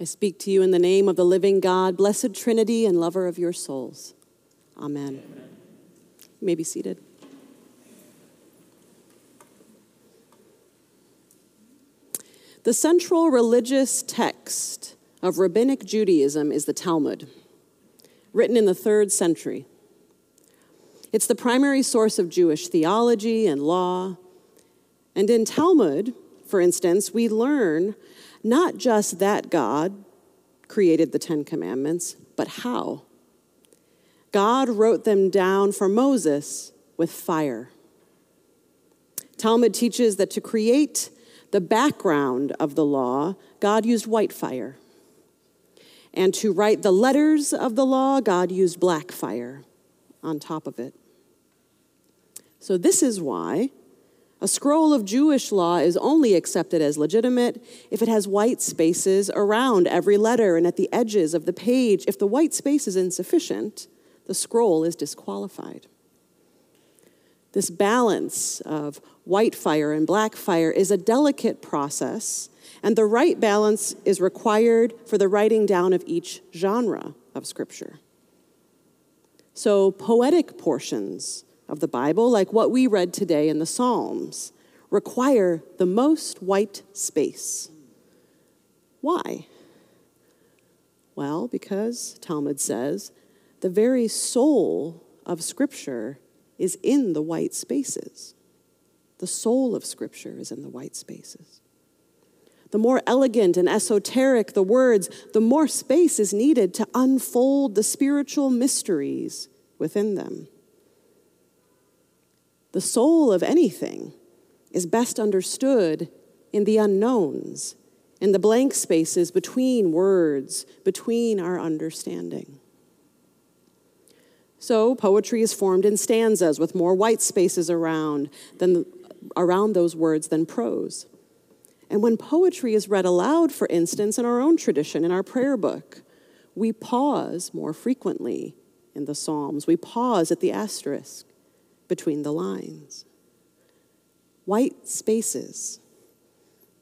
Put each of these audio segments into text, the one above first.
I speak to you in the name of the living God, blessed Trinity and lover of your souls. Amen. Amen. You may be seated. The central religious text of rabbinic Judaism is the Talmud, written in the third century. It's the primary source of Jewish theology and law. And in Talmud, for instance, we learn not just that God created the Ten Commandments, but how. God wrote them down for Moses with fire. Talmud teaches that to create the background of the law, God used white fire. And to write the letters of the law, God used black fire on top of it. So, this is why a scroll of Jewish law is only accepted as legitimate if it has white spaces around every letter and at the edges of the page. If the white space is insufficient, the scroll is disqualified. This balance of white fire and black fire is a delicate process, and the right balance is required for the writing down of each genre of Scripture. So, poetic portions of the Bible, like what we read today in the Psalms, require the most white space. Why? Well, because, Talmud says, the very soul of Scripture is in the white spaces. The soul of Scripture is in the white spaces. The more elegant and esoteric the words, the more space is needed to unfold the spiritual mysteries within them. The soul of anything is best understood in the unknowns, in the blank spaces between words, between our understanding. So, poetry is formed in stanzas with more white spaces around than around those words than prose. And when poetry is read aloud, for instance, in our own tradition, in our prayer book, we pause more frequently in the Psalms. We pause at the asterisk between the lines. White spaces.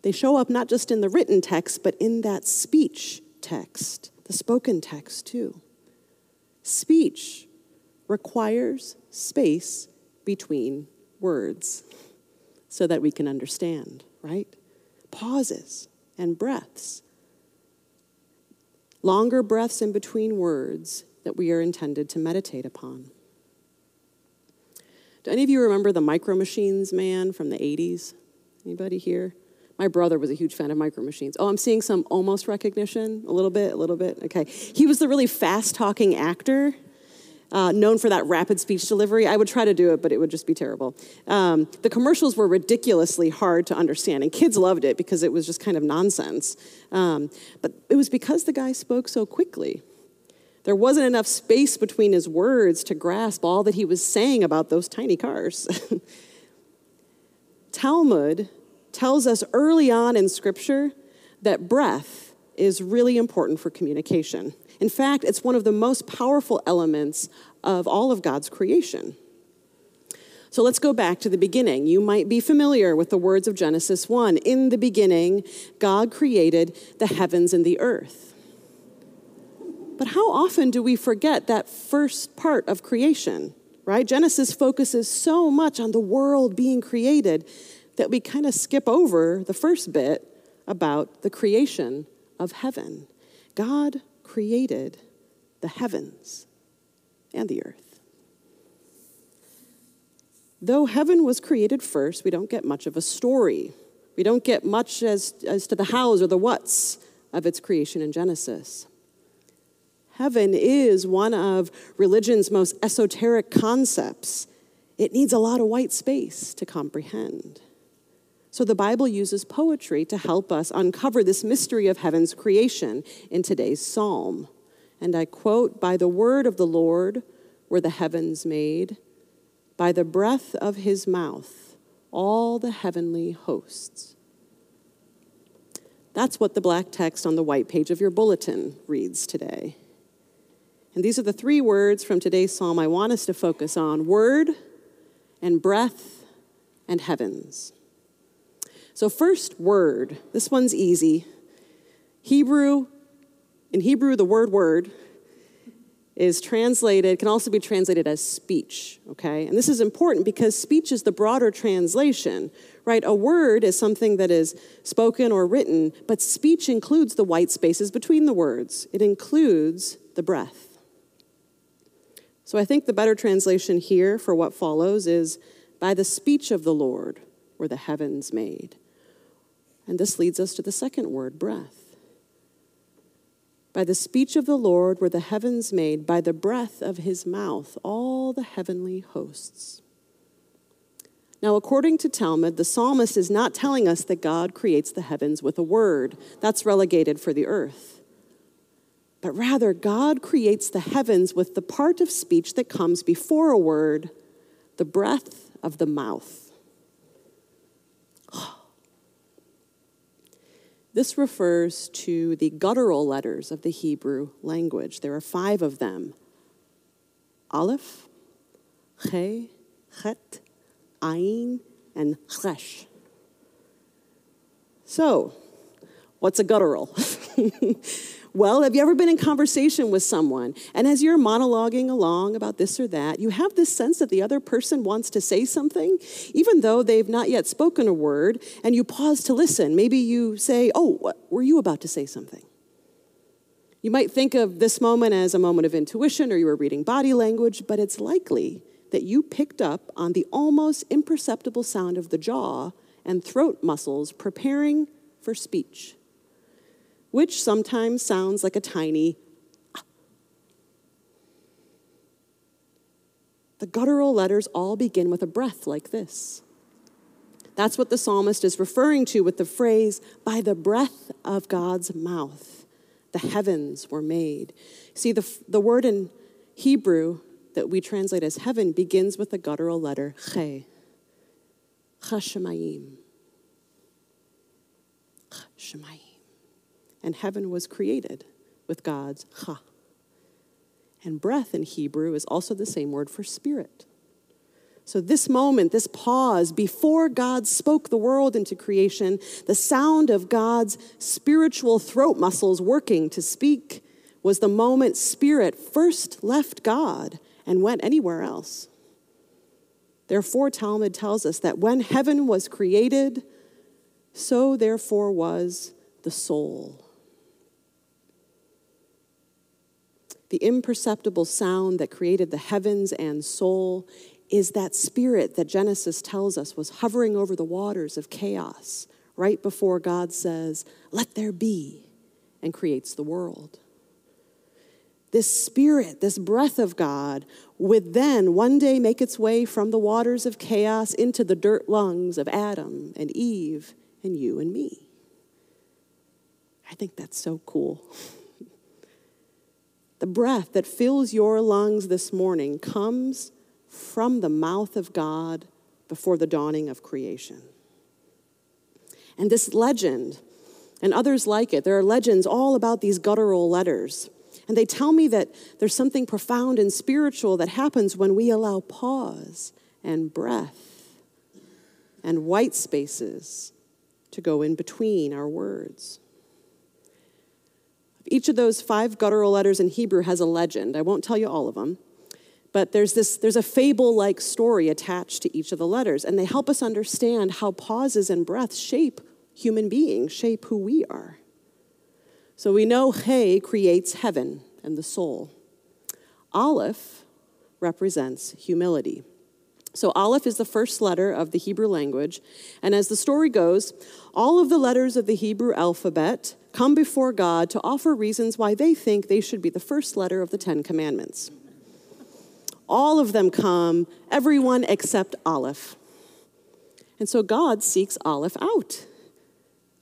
They show up not just in the written text, but in that speech text, the spoken text too. Speech requires space between words so that we can understand, right? Pauses and breaths. Longer breaths in between words that we are intended to meditate upon. Do any of you remember the Micro Machines man from the 80s? Anybody here? My brother was a huge fan of Micro Machines. Oh, I'm seeing some almost recognition, a little bit, a little bit. Okay. He was the really fast talking actor uh, known for that rapid speech delivery. I would try to do it, but it would just be terrible. Um, the commercials were ridiculously hard to understand, and kids loved it because it was just kind of nonsense. Um, but it was because the guy spoke so quickly. There wasn't enough space between his words to grasp all that he was saying about those tiny cars. Talmud tells us early on in Scripture that breath is really important for communication. In fact, it's one of the most powerful elements of all of God's creation. So let's go back to the beginning. You might be familiar with the words of Genesis 1. In the beginning, God created the heavens and the earth. But how often do we forget that first part of creation, right? Genesis focuses so much on the world being created that we kind of skip over the first bit about the creation of heaven. God created the heavens and the earth. Though heaven was created first, we don't get much of a story. We don't get much as, as to the hows or the whats of its creation in Genesis. Heaven is one of religion's most esoteric concepts. It needs a lot of white space to comprehend. So the Bible uses poetry to help us uncover this mystery of heaven's creation in today's psalm. And I quote By the word of the Lord were the heavens made, by the breath of his mouth, all the heavenly hosts. That's what the black text on the white page of your bulletin reads today. And these are the three words from today's psalm I want us to focus on word and breath and heavens. So, first word, this one's easy. Hebrew In Hebrew, the word word is translated, can also be translated as speech, okay? And this is important because speech is the broader translation, right? A word is something that is spoken or written, but speech includes the white spaces between the words, it includes the breath. So I think the better translation here for what follows is by the speech of the Lord were the heavens made. And this leads us to the second word, breath. By the speech of the Lord were the heavens made, by the breath of his mouth, all the heavenly hosts. Now, according to Talmud, the psalmist is not telling us that God creates the heavens with a word. That's relegated for the earth. But rather, God creates the heavens with the part of speech that comes before a word, the breath of the mouth. This refers to the guttural letters of the Hebrew language. There are five of them Aleph, Heh, Chet, Ayin, and Chesh. So, what's a guttural? Well, have you ever been in conversation with someone and as you're monologuing along about this or that, you have this sense that the other person wants to say something, even though they've not yet spoken a word, and you pause to listen. Maybe you say, Oh, what, were you about to say something? You might think of this moment as a moment of intuition or you were reading body language, but it's likely that you picked up on the almost imperceptible sound of the jaw and throat muscles preparing for speech which sometimes sounds like a tiny. The guttural letters all begin with a breath like this. That's what the psalmist is referring to with the phrase, by the breath of God's mouth, the heavens were made. See, the, the word in Hebrew that we translate as heaven begins with the guttural letter heh, hashamayim. Hashamayim and heaven was created with God's cha. And breath in Hebrew is also the same word for spirit. So, this moment, this pause before God spoke the world into creation, the sound of God's spiritual throat muscles working to speak was the moment spirit first left God and went anywhere else. Therefore, Talmud tells us that when heaven was created, so therefore was the soul. The imperceptible sound that created the heavens and soul is that spirit that Genesis tells us was hovering over the waters of chaos right before God says, Let there be, and creates the world. This spirit, this breath of God, would then one day make its way from the waters of chaos into the dirt lungs of Adam and Eve and you and me. I think that's so cool. The breath that fills your lungs this morning comes from the mouth of God before the dawning of creation. And this legend, and others like it, there are legends all about these guttural letters. And they tell me that there's something profound and spiritual that happens when we allow pause and breath and white spaces to go in between our words. Each of those five guttural letters in Hebrew has a legend. I won't tell you all of them, but there's this there's a fable-like story attached to each of the letters, and they help us understand how pauses and breaths shape human beings, shape who we are. So we know Heh creates heaven and the soul. Aleph represents humility. So, Aleph is the first letter of the Hebrew language. And as the story goes, all of the letters of the Hebrew alphabet come before God to offer reasons why they think they should be the first letter of the Ten Commandments. All of them come, everyone except Aleph. And so God seeks Aleph out.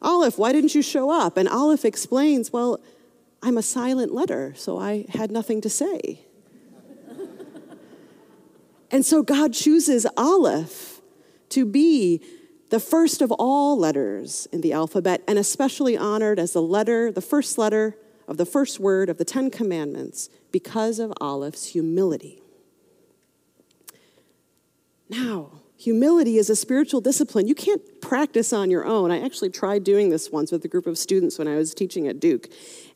Aleph, why didn't you show up? And Aleph explains, well, I'm a silent letter, so I had nothing to say. And so God chooses Aleph to be the first of all letters in the alphabet, and especially honored as the letter, the first letter of the first word of the Ten Commandments because of Aleph's humility. Now, Humility is a spiritual discipline you can't practice on your own. I actually tried doing this once with a group of students when I was teaching at Duke.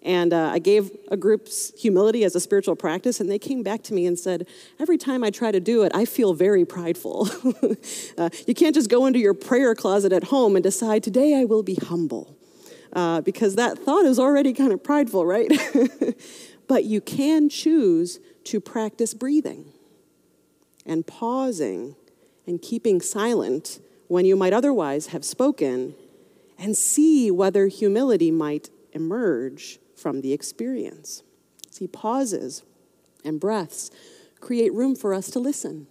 And uh, I gave a group's humility as a spiritual practice, and they came back to me and said, Every time I try to do it, I feel very prideful. uh, you can't just go into your prayer closet at home and decide, Today I will be humble. Uh, because that thought is already kind of prideful, right? but you can choose to practice breathing and pausing and keeping silent when you might otherwise have spoken and see whether humility might emerge from the experience. See, pauses and breaths create room for us to listen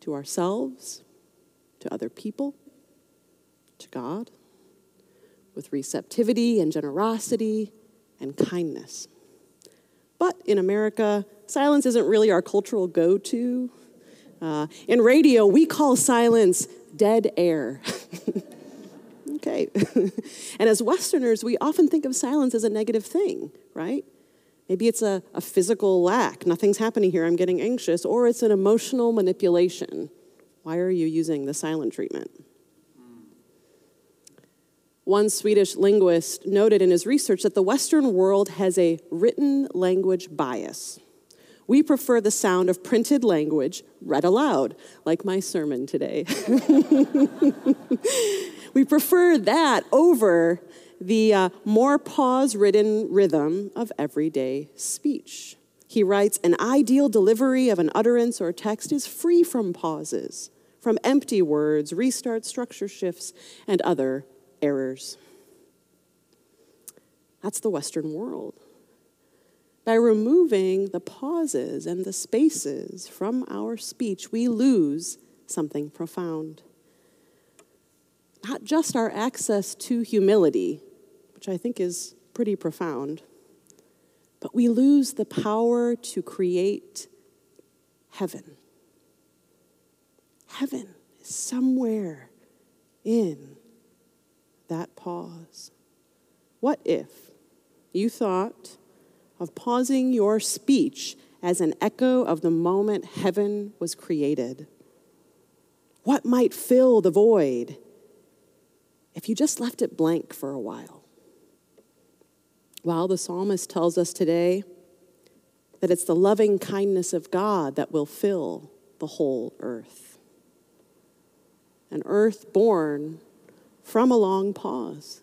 to ourselves, to other people, to God, with receptivity and generosity and kindness. But in America, silence isn't really our cultural go to. Uh, in radio, we call silence dead air. okay. and as Westerners, we often think of silence as a negative thing, right? Maybe it's a, a physical lack. Nothing's happening here. I'm getting anxious. Or it's an emotional manipulation. Why are you using the silent treatment? One Swedish linguist noted in his research that the Western world has a written language bias. We prefer the sound of printed language read aloud, like my sermon today. we prefer that over the uh, more pause ridden rhythm of everyday speech. He writes An ideal delivery of an utterance or text is free from pauses, from empty words, restart structure shifts, and other errors. That's the Western world by removing the pauses and the spaces from our speech, we lose something profound. Not just our access to humility, which I think is pretty profound, but we lose the power to create heaven. Heaven is somewhere in that pause. What if you thought of pausing your speech as an echo of the moment heaven was created? What might fill the void if you just left it blank for a while? While the psalmist tells us today that it's the loving kindness of God that will fill the whole earth. An earth born from a long pause,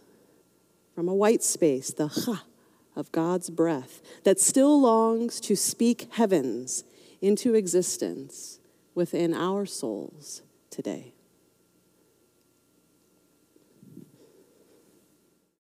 from a white space, the ha of God's breath that still longs to speak heavens into existence within our souls today.